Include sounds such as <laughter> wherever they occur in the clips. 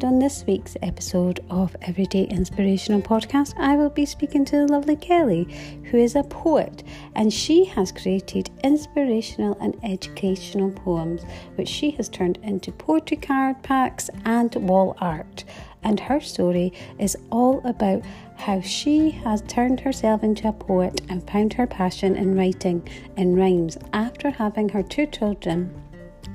And on this week's episode of Everyday Inspirational Podcast, I will be speaking to the lovely Kelly, who is a poet, and she has created inspirational and educational poems, which she has turned into poetry card packs and wall art. And her story is all about how she has turned herself into a poet and found her passion in writing in rhymes after having her two children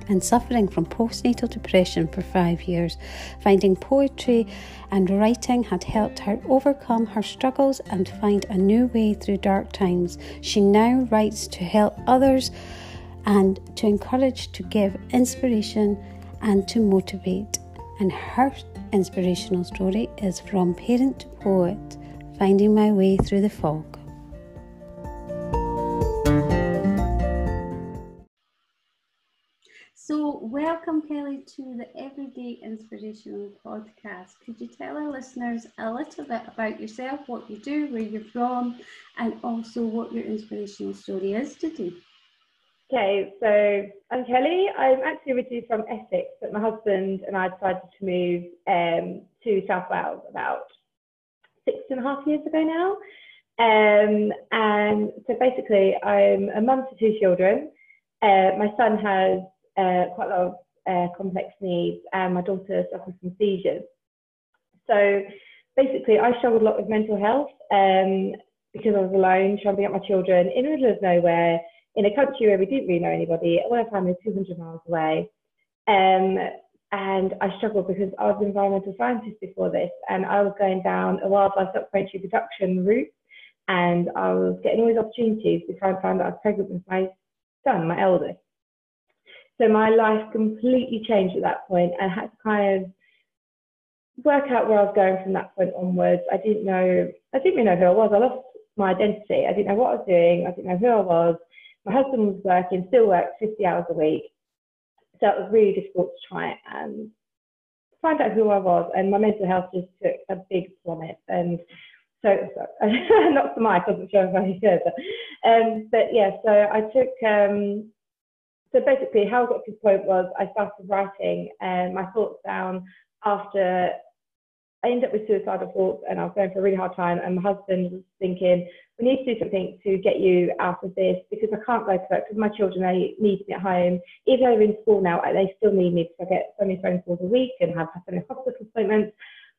and suffering from postnatal depression for five years. Finding poetry and writing had helped her overcome her struggles and find a new way through dark times. She now writes to help others and to encourage, to give inspiration, and to motivate. And her inspirational story is From Parent to Poet Finding My Way Through the Fog. To the Everyday Inspirational Podcast. Could you tell our listeners a little bit about yourself, what you do, where you're from, and also what your inspirational story is today? Okay, so I'm Kelly. I'm actually originally from Essex, but my husband and I decided to move um, to South Wales about six and a half years ago now. Um, and so basically, I'm a mum to two children. Uh, my son has uh, quite a lot of uh, complex needs, and my daughter suffers from seizures. So basically, I struggled a lot with mental health um, because I was alone trying to bring up my children in the middle of nowhere in a country where we didn't really know anybody. All our family was 200 miles away. Um, and I struggled because I was an environmental scientist before this, and I was going down a wildlife documentary production route, and I was getting all these opportunities before I found out I was pregnant with my son, my eldest. So my life completely changed at that point and had to kind of work out where I was going from that point onwards. I didn't know, I didn't really know who I was. I lost my identity. I didn't know what I was doing. I didn't know who I was. My husband was working, still worked 50 hours a week. So it was really difficult to try and find out who I was. And my mental health just took a big plummet. And so, <laughs> not the my, I wasn't sure if I. But, um, but yeah, so I took um, so basically, how I got to this point was I started writing and my thoughts down after I ended up with suicidal thoughts and I was going for a really hard time. And my husband was thinking, we need to do something to get you out of this because I can't go to work because my children they need me at home. Even though they're in school now, they still need me because I get so many phone calls a week and have so many hospital appointments.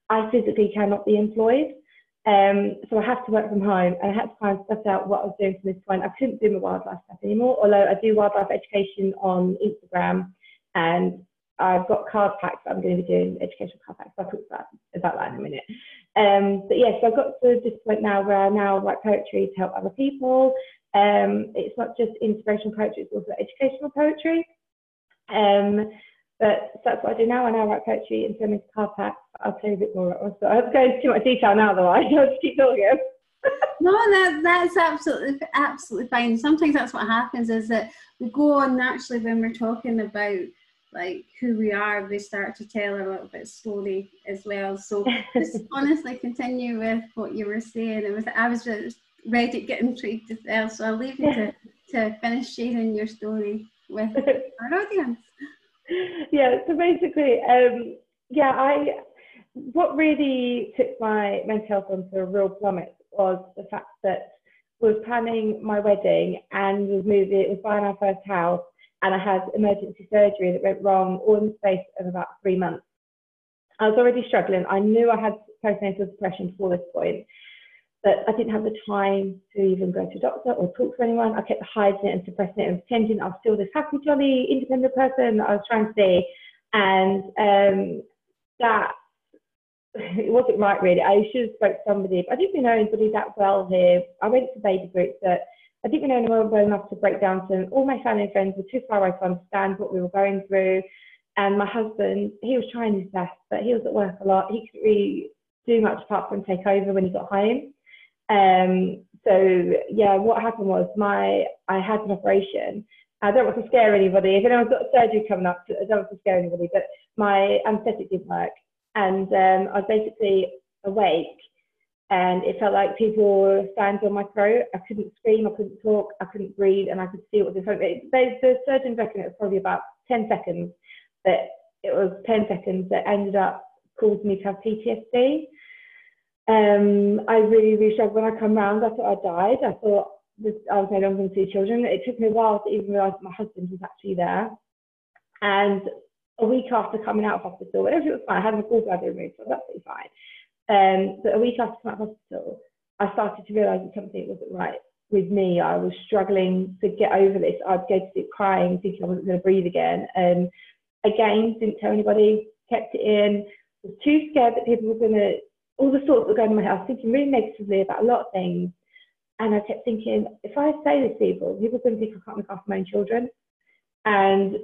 I physically cannot be employed. Um, so I have to work from home and I had to kind of suss out what I was doing from this point. I couldn't do my wildlife stuff anymore, although I do wildlife education on Instagram and I've got card packs that I'm going to be doing, educational card packs. I'll talk about, about that in a minute. Um, but yes, yeah, so I've got to this point now where I now write poetry to help other people. Um, it's not just inspirational poetry, it's also educational poetry. Um, but that's what I do now. I now write poetry and turn into card packs. I'll tell you a bit more. So I to go into too much detail now, otherwise <laughs> I'll just keep talking. no, that that's absolutely absolutely fine. Sometimes that's what happens is that we go on naturally when we're talking about like who we are, we start to tell a little bit story as well. So <laughs> just honestly continue with what you were saying. It was I was just ready to get intrigued as well. So I'll leave you to, to finish sharing your story with our audience. <laughs> Yeah, so basically, um, yeah, I what really took my mental health onto a real plummet was the fact that was planning my wedding and was moving, was buying our first house, and I had emergency surgery that went wrong all in the space of about three months. I was already struggling. I knew I had postnatal depression before this point, but I didn't have the time to even go to a doctor or talk to anyone. I kept hiding it and suppressing it and pretending I was still this happy, jolly, independent person that I was trying to be. And um, that <laughs> it wasn't right really. I should have spoke to somebody, but I didn't know anybody that well here. I went to baby groups but I didn't know anyone well enough to break down to them. All my family and friends were too far away to understand what we were going through. And my husband, he was trying his best, but he was at work a lot. He couldn't really do much apart from take over when he got home. Um, so yeah, what happened was my I had an operation. I don't want to scare anybody. If anyone's got surgery coming up, I don't want to scare anybody. But my anaesthetic didn't work, and um, I was basically awake and it felt like people were standing on my throat. I couldn't scream, I couldn't talk, I couldn't breathe, and I could see what was in front of me. The surgeon reckoned it was probably about 10 seconds, but it was 10 seconds that ended up caused me to have PTSD. Um, I really, really struggled when I come round. I thought I died. I thought this, I was no longer going to see children. It took me a while to even realise my husband was actually there. And a week after coming out of hospital, everything was fine. I had my gallbladder removed, so that's absolutely fine. Um, but a week after coming out of hospital, I started to realise that something wasn't right with me. I was struggling to get over this. I'd go to sleep crying, thinking I wasn't going to breathe again. And again, didn't tell anybody, kept it in. Was too scared that people were going to, all the thoughts were going in my head. I was thinking really negatively about a lot of things. And I kept thinking, if I say this to people, people are going to think I can't look after my own children. And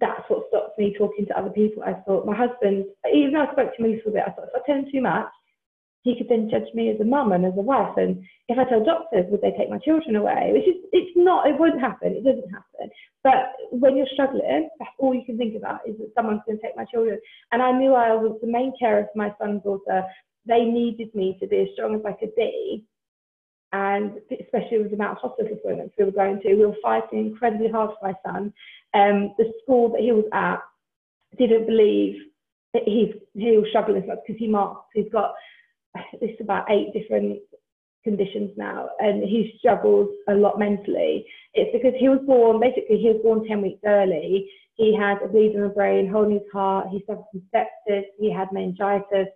that's what stopped me talking to other people. I thought my husband, even though I spoke to him a little bit, I thought if I tell him too much, he could then judge me as a mum and as a wife. And if I tell doctors, would they take my children away? Which is, it's not, it wouldn't happen. It doesn't happen. But when you're struggling, that's all you can think about is that someone's going to take my children. And I knew I was the main carer for my son's daughter. They needed me to be as strong as I could be. And especially with the amount of hospital appointments we were going to, we were fighting incredibly hard for my son. Um, the school that he was at didn't believe that he's, he was struggling as much because he marks, he's got it's about eight different conditions now, and he struggles a lot mentally. It's because he was born, basically, he was born 10 weeks early. He had a bleed in the brain, hole in his heart, he suffered from sepsis, he had meningitis.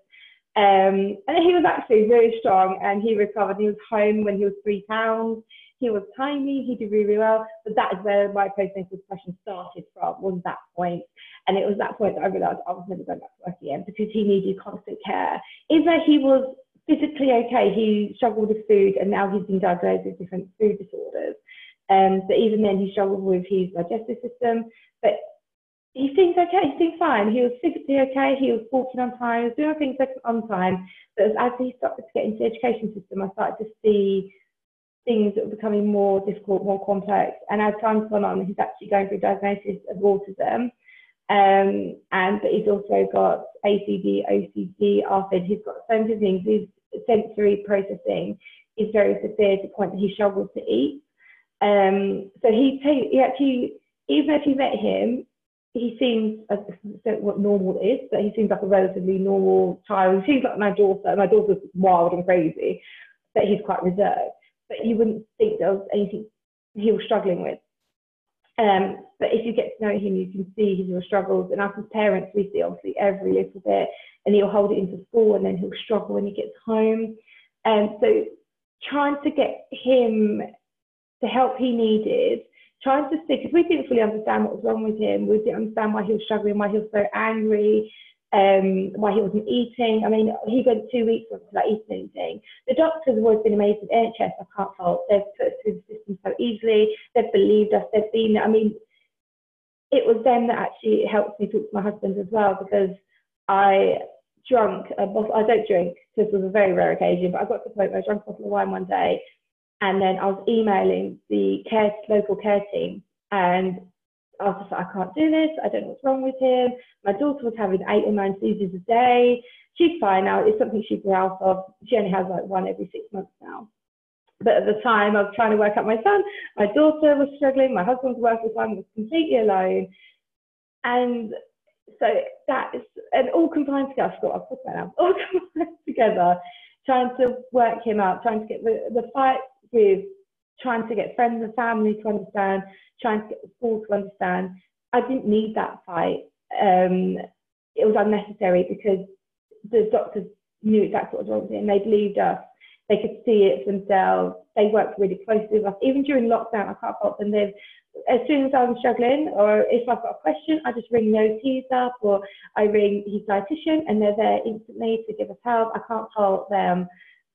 Um, and he was actually really strong and he recovered. He was home when he was three pounds. He was tiny, he did really, really well. But that is where my postnatal depression started from, was that point. And it was that point that I realised I was never going back to work again because he needed constant care. Even though he was physically okay, he struggled with food and now he's been diagnosed with different food disorders. Um, but even then, he struggled with his digestive system. But he seems okay, he seems fine. He was physically okay, he was walking on time, he was doing things on time. But as he started to get into the education system, I started to see things that were becoming more difficult, more complex. And as time's gone on, he's actually going through diagnosis of autism. Um, and but he's also got ACD, OCD, ARFID. He's got so many things. His sensory processing is very severe to the point that he struggles to eat. Um, so he, he actually, even if you met him, he seems, I don't know what normal is, but he seems like a relatively normal child. He seems like my daughter. My daughter's wild and crazy, but he's quite reserved but you wouldn't think there was anything he was struggling with. Um, but if you get to know him, you can see his real struggles. And as his parents, we see obviously every little bit, and he'll hold it into school, and then he'll struggle when he gets home. And so, trying to get him the help he needed, trying to see, because we didn't fully understand what was wrong with him, we didn't understand why he was struggling, why he was so angry, um, why he wasn't eating. I mean, he went two weeks without eating anything. The doctors have always been amazing. NHS, I can't fault. They've put us through the system so easily. They've believed us. They've been, I mean, it was them that actually helped me talk to my husband as well because I drunk a bottle, I don't drink, this was a very rare occasion, but I got to the point where I drank a bottle of wine one day and then I was emailing the care, local care team and I was just like, I can't do this. I don't know what's wrong with him. My daughter was having eight or nine seizures a day. She's fine now. It's something she grew out of. She only has like one every six months now. But at the time, I was trying to work out my son. My daughter was struggling. My husband was working, I was completely alone. And so that is, and all combined together, I forgot I've talked about now, <laughs> all combined together, trying to work him out, trying to get the, the fight with trying to get friends and family to understand, trying to get the school to understand. I didn't need that fight. Um, it was unnecessary because the doctors knew exactly what was wrong with him. They believed us. They could see it themselves. They worked really closely with us. Even during lockdown, I can't fault them. They've, as soon as I'm struggling or if I've got a question, I just ring no keys up or I ring his dietitian and they're there instantly to give us help. I can't fault them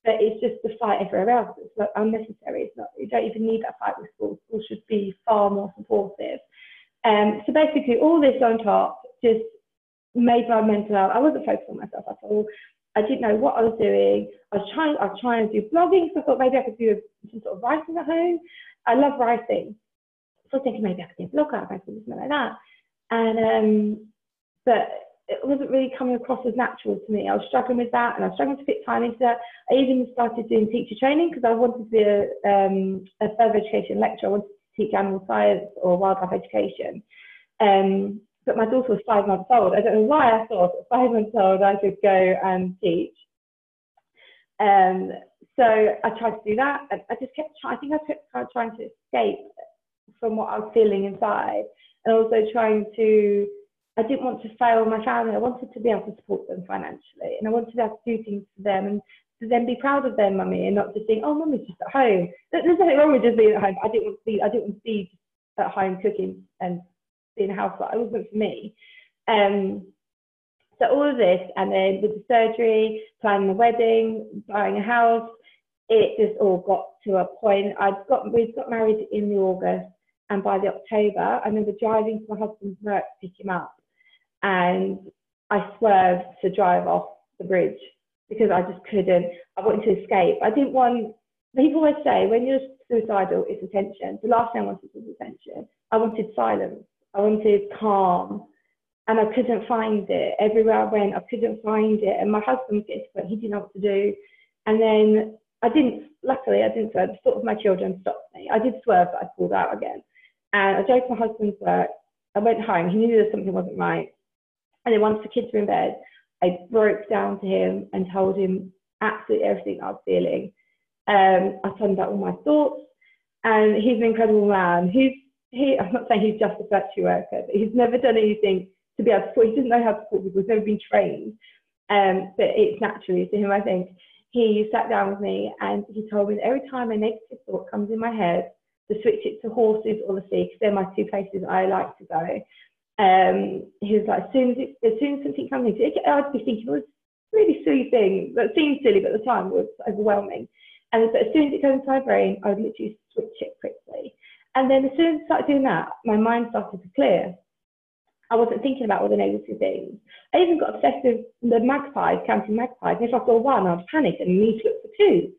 but it's just the fight everywhere else. It's like unnecessary. It's not, you don't even need that fight with schools. Schools should be far more supportive. Um, so basically, all this on top just made my mental health. I wasn't focused on myself at all. I didn't know what I was doing. I was trying. I was trying to do blogging. So I thought maybe I could do some sort of writing at home. I love writing. So I was thinking maybe I could do a blogger. I could something like that. And um, but it wasn't really coming across as natural to me. I was struggling with that and I was struggling to fit time into that. I even started doing teacher training because I wanted to be a, um, a further education lecturer. I wanted to teach animal science or wildlife education. Um, but my daughter was five months old. I don't know why I thought at five months old I could go and teach. Um, so I tried to do that. And I just kept trying, I think I kept trying to escape from what I was feeling inside and also trying to, I didn't want to fail my family. I wanted to be able to support them financially and I wanted to be able to do things for them and to then be proud of their mummy and not just think, oh, mummy's just at home. There's nothing wrong with just being at home. I didn't want to be, I didn't want to be at home cooking and being a housewife. It wasn't for me. Um, so all of this, and then with the surgery, planning the wedding, buying a house, it just all got to a point. I got we got married in the August, and by the October, I remember driving to my husband's work to pick him up, and I swerved to drive off the bridge because I just couldn't. I wanted to escape. I didn't want. People always say when you're suicidal, it's attention. The last thing I wanted was attention. I wanted silence. I wanted calm and I couldn't find it. Everywhere I went, I couldn't find it. And my husband to point, he didn't know what to do. And then I didn't, luckily, I didn't swerve. The thought of my children stopped me. I did swerve, but I pulled out again. And I drove to my husband's work. I went home. He knew that something wasn't right. And then once the kids were in bed, I broke down to him and told him absolutely everything I was feeling. Um, I told him about all my thoughts. And he's an incredible man. He's he, I'm not saying he's just a factory worker, but he's never done anything to be able to support. He doesn't know how to support people. He's never been trained. Um, but it's naturally to him, I think. He sat down with me and he told me that every time a negative thought comes in my head, to switch it to horses or the sea, because they're my two places I like to go. Um, he was like, as soon as, it, as soon as something comes into I'd be thinking, well, it's a really silly thing that seemed silly, but at the time was overwhelming. And but as soon as it goes into my brain, I would literally switch it quickly. And then as soon as I started doing that, my mind started to clear. I wasn't thinking about all the negative things. I even got obsessed with the magpies, counting magpies. And if I saw one, I'd panic and need to look for two.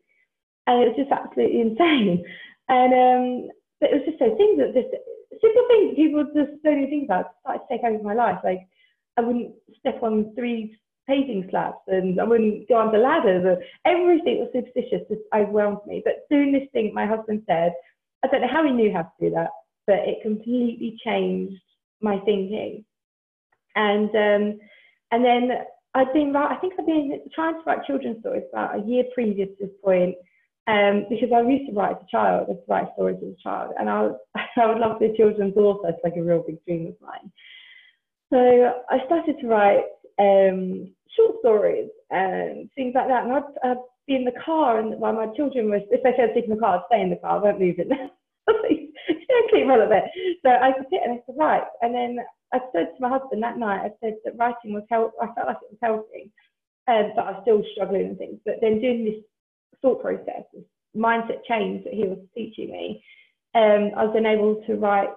And it was just absolutely <laughs> insane. And um, but it was just those things that just simple things people just don't even think about started to take over my life. Like I wouldn't step on three paving slabs and I wouldn't go onto ladders. And everything was superstitious, just overwhelmed me. But doing this thing, my husband said, I don't know how he knew how to do that, but it completely changed my thinking. And um, and then I'd been I think I'd been trying to write children's stories about a year previous to this point, um, because I used to write as a child, I used to write stories as a child, and I, <laughs> I would love to be a children's author. It's like a real big dream of mine. So I started to write um, short stories and things like that, and I'd, I'd be in the car, and while my children were, if they said sit in the car, I'd stay in the car, I won't move <laughs> it. keep relevant. So I could sit and I could write. And then I said to my husband that night, I said that writing was help. I felt like it was helping, um, but I was still struggling and things. But then doing this thought process, mindset change that he was teaching me, um, I was then able to write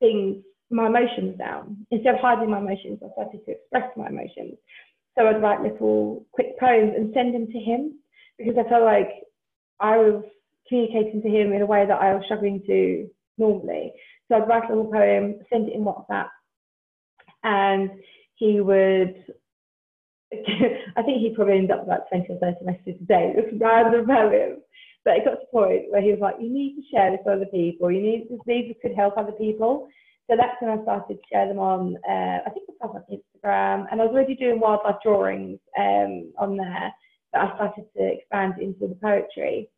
things, my emotions down. Instead of hiding my emotions, I started to express my emotions. So I'd write little quick poems and send them to him because I felt like I was communicating to him in a way that I was struggling to normally. So I'd write a little poem, send it in WhatsApp, and he would. <laughs> I think he probably ended up about 20 or 30 messages a day, It just random poems. But it got to a point where he was like, You need to share this with other people. You need these could help other people. So that's when I started to share them on, uh, I think it was on Instagram, and I was already doing wildlife drawings um, on there, but I started to expand into the poetry.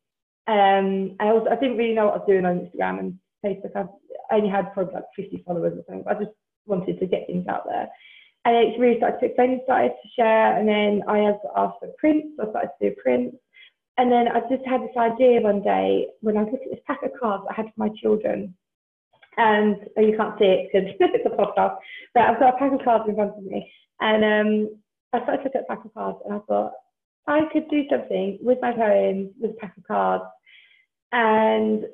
Um, I also I didn't really know what I was doing on Instagram and Facebook. I only had probably like 50 followers or something. But I just wanted to get things out there. And it's really started to explain, started to share, and then I had asked for prints. I started to do prints. And then I just had this idea one day when I was looking at this pack of cards I had for my children. And oh, you can't see it because <laughs> it's a podcast, but I've got a pack of cards in front of me. And um, I started to look at pack of cards and I thought, I could do something with my poems, with a pack of cards. And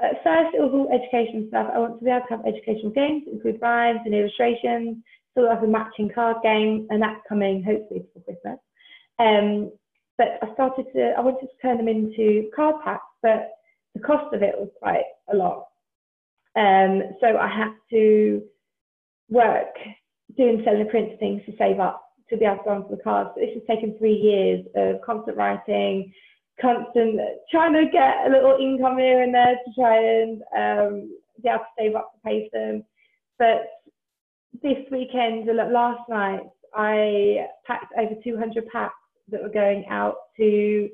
at first, it was all education stuff. I want to be able to have educational games, include rhymes and illustrations, sort of a matching card game, and that's coming hopefully before Christmas. Um, but I started to, I wanted to turn them into card packs, but the cost of it was quite a lot. Um, so I had to work doing selling print things to save up to be able to go onto the cards. But this has taken three years of constant writing, constant trying to get a little income here and there to try and um, be able to save up to pay them. But this weekend, last night, I packed over 200 packs that were going out to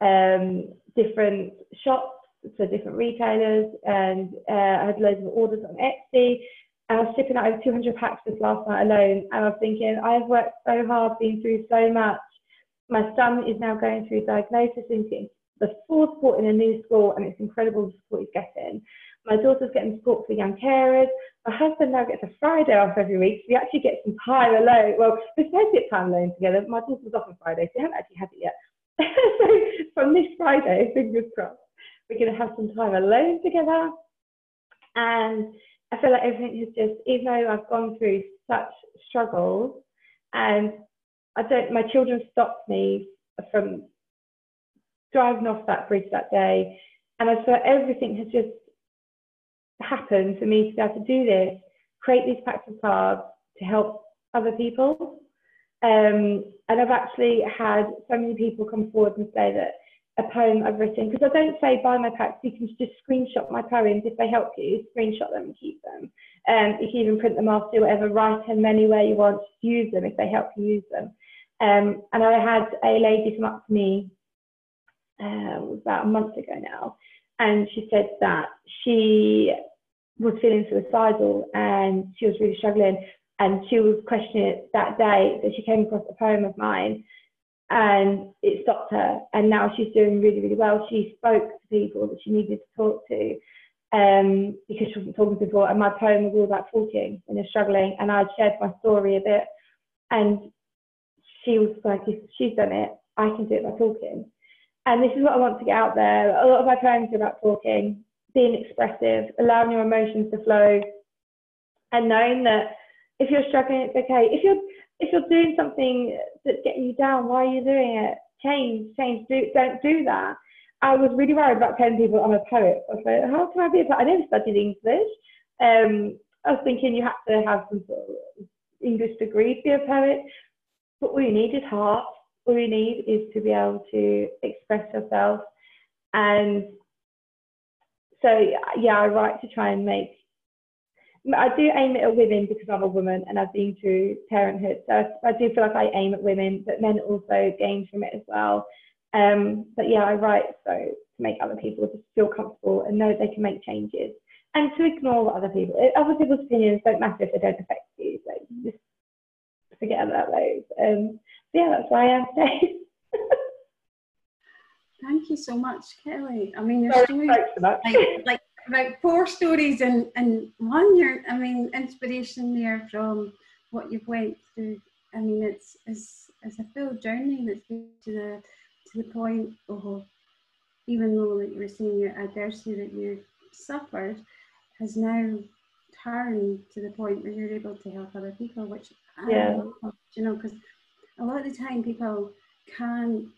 um, different shops for different retailers, and uh, I had loads of orders on Etsy. And I was shipping out over 200 packs this last night alone. And I was thinking, I've worked so hard, been through so much. My son is now going through diagnosis and the full support in a new school, and it's incredible the support he's getting. My daughter's getting support for young carers. My husband now gets a Friday off every week, so we actually get some time alone. Well, we're supposed to get time alone together. My daughter's off on Friday, so we haven't actually had it yet. <laughs> so from this Friday, fingers crossed, we're going to have some time alone together. And I feel like everything has just, even though I've gone through such struggles, and I don't, my children stopped me from driving off that bridge that day. And I feel everything has just happened for me to be able to do this, create these practice cards to help other people. Um, and I've actually had so many people come forward and say that a poem I've written, because I don't say buy my packs, you can just screenshot my poems if they help you, screenshot them and keep them. Um, you can even print them off, do whatever, write them anywhere you want, use them if they help you use them. Um, and I had a lady come up to me uh, about a month ago now, and she said that she was feeling suicidal and she was really struggling. And she was questioning it that day that she came across a poem of mine and it stopped her. And now she's doing really really well. She spoke to people that she needed to talk to um, because she wasn't talking before and my poem was all about talking and struggling. And I'd shared my story a bit. And she was like if she's done it I can do it by talking and this is what I want to get out there a lot of my poems are about talking being expressive allowing your emotions to flow and knowing that if you're struggling it's okay if you're if you're doing something that's getting you down, why are you doing it? Change, change, do, don't do that. I was really worried about telling people I'm a poet. I was like, how can I be a poet? I never studied English. Um, I was thinking you have to have some sort of English degree to be a poet. But all you need is heart. All you need is to be able to express yourself. And so, yeah, I write to try and make I do aim it at women because I'm a woman and I've been through parenthood. So I, I do feel like I aim at women, but men also gain from it as well. Um, but yeah, I write so to make other people just feel comfortable and know they can make changes and to ignore what other people, other people's opinions don't matter if they don't affect you. So just forget about those. Um, yeah, that's why I am today. <laughs> Thank you so much, Kelly. I mean, your story, like, like about four stories and and one year i mean inspiration there from what you've went through i mean it's it's, it's a full journey that's been to the to the point of even though that you were seeing your adversity that you suffered has now turned to the point where you're able to help other people which yeah. Love, you know because a lot of the time people can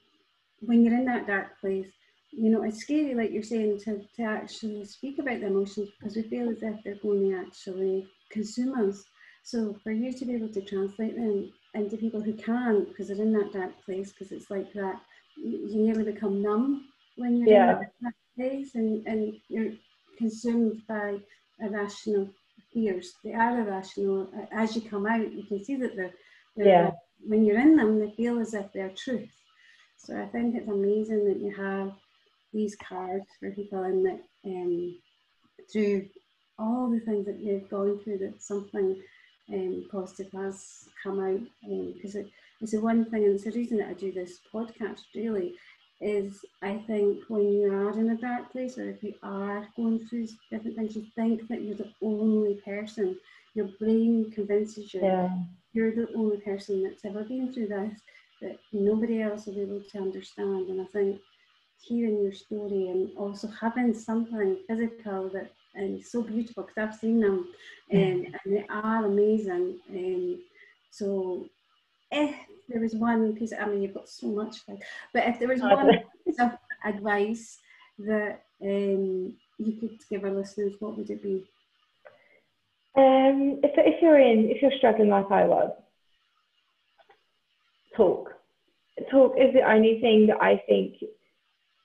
when you're in that dark place you know, it's scary, like you're saying, to, to actually speak about the emotions because we feel as if they're going to actually consume us. So for you to be able to translate them into people who can't, because they're in that dark place, because it's like that, you nearly become numb when you're yeah. in that place and, and you're consumed by irrational fears. They are irrational. As you come out, you can see that they're, they're yeah. When you're in them, they feel as if they're truth. So I think it's amazing that you have these cards for people and that um, through all the things that you've gone through that something um, positive has come out because um, it, it's the one thing and it's the reason that I do this podcast really is I think when you are in a dark place or if you are going through different things you think that you're the only person your brain convinces you yeah. You're the only person that's ever been through this that nobody else will be able to understand and I think hearing your story and also having something physical that and so beautiful because I've seen them and, um, and they are amazing. And so if there was one piece, I mean, you've got so much, but if there was one piece of advice that um, you could give our listeners, what would it be? Um, if, if you're in, if you're struggling like I was, talk. Talk is the only thing that I think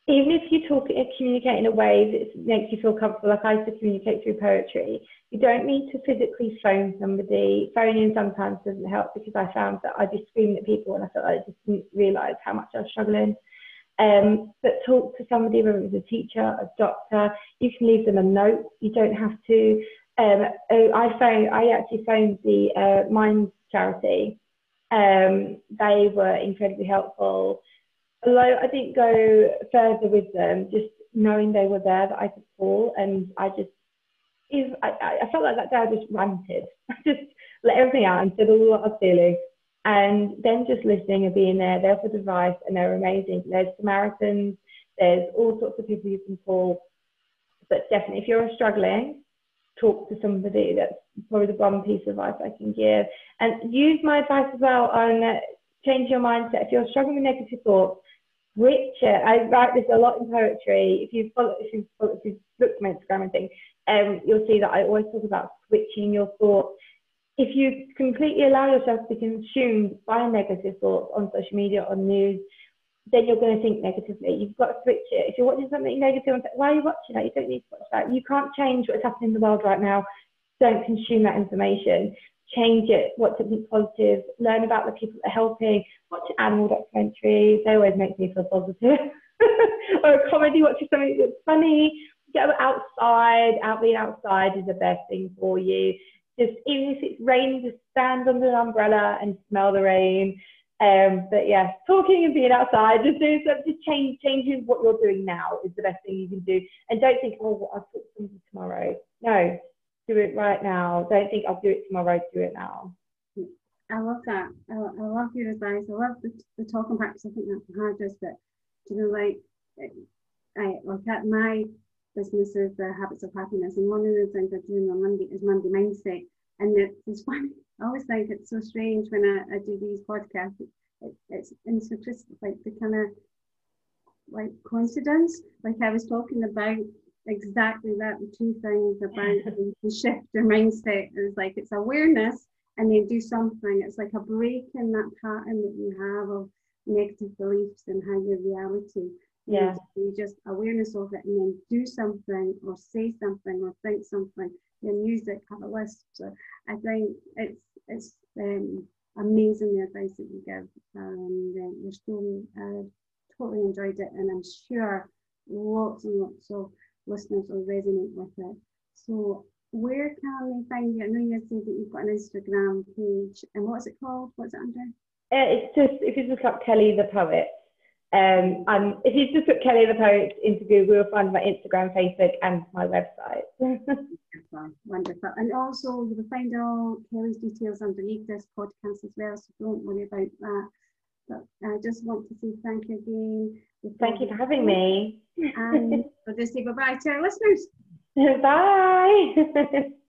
even if you talk and communicate in a way that makes you feel comfortable, like I used to communicate through poetry, you don't need to physically phone somebody. Phoning in sometimes doesn't help because I found that I just screamed at people and I felt like I just didn't realise how much I was struggling. Um, but talk to somebody, whether it's a teacher, a doctor. You can leave them a note. You don't have to. Um, oh, I phoned. I actually phoned the uh, Minds charity. Um, they were incredibly helpful although I didn't go further with them, just knowing they were there that I could call, and I just, if I, I felt like that day I just ranted, <laughs> I just let everything out and said all what I was feeling, and then just listening and being there, they offered advice and they're amazing. There's Samaritans, there's all sorts of people you can call, but definitely if you're struggling, talk to somebody. That's probably the one piece of advice I can give, and use my advice as well on uh, change your mindset. If you're struggling with negative thoughts, switch it. I write this a lot in poetry. If you follow, if you follow, if you look at my Instagram and things, um, you'll see that I always talk about switching your thoughts. If you completely allow yourself to be consumed by negative thoughts on social media, on news, then you're going to think negatively. You've got to switch it. If you're watching something negative, why are you watching that? You don't need to watch that. You can't change what's happening in the world right now. Don't consume that information change it, watch something positive, learn about the people that are helping, watch animal documentaries. They always make me feel positive. <laughs> or a comedy, watching something that's funny. Get outside, out being outside is the best thing for you. Just even if it's raining, just stand under an umbrella and smell the rain. Um, but yeah, talking and being outside, just doing something, just change, changing what you're doing now is the best thing you can do. And don't think, oh, I'll talk to somebody tomorrow. No, do it right now. Don't think I'll do it tomorrow, do it now. I love that. I, I love your advice. I love the, the talking practice. I think that's the hardest bit. You know, like I look at my business is the habits of happiness, and one of the things I do on Monday is Monday mindset. And it's funny. <laughs> I always think it's so strange when I, I do these podcasts. It, it, it's it's just like the kind of like coincidence. Like I was talking about exactly that. The two things about <laughs> the shift your mindset is like it's awareness and then do something. It's like a break in that pattern that you have of negative beliefs and how your reality. Yeah. You just awareness of it and then do something or say something or think something. Your music, have a list. So I think it's it's um, amazing the advice that you give. And uh, your story, I totally enjoyed it, and I'm sure lots and lots of listeners will resonate with it. So where can they find you? I know you said that you've got an Instagram page, and what's it called? What's it under? Uh, it's just if you just look up Kelly the poet. Um, and if you just put Kelly the poet into Google, you'll find my Instagram, Facebook, and my website. <laughs> wonderful, wonderful. And also, you will find all Kelly's details underneath this podcast as well, so don't worry about that. But I just want to say thank you again. Thank you for having me. And we'll just say bye bye to our listeners. <laughs> Bye. <laughs>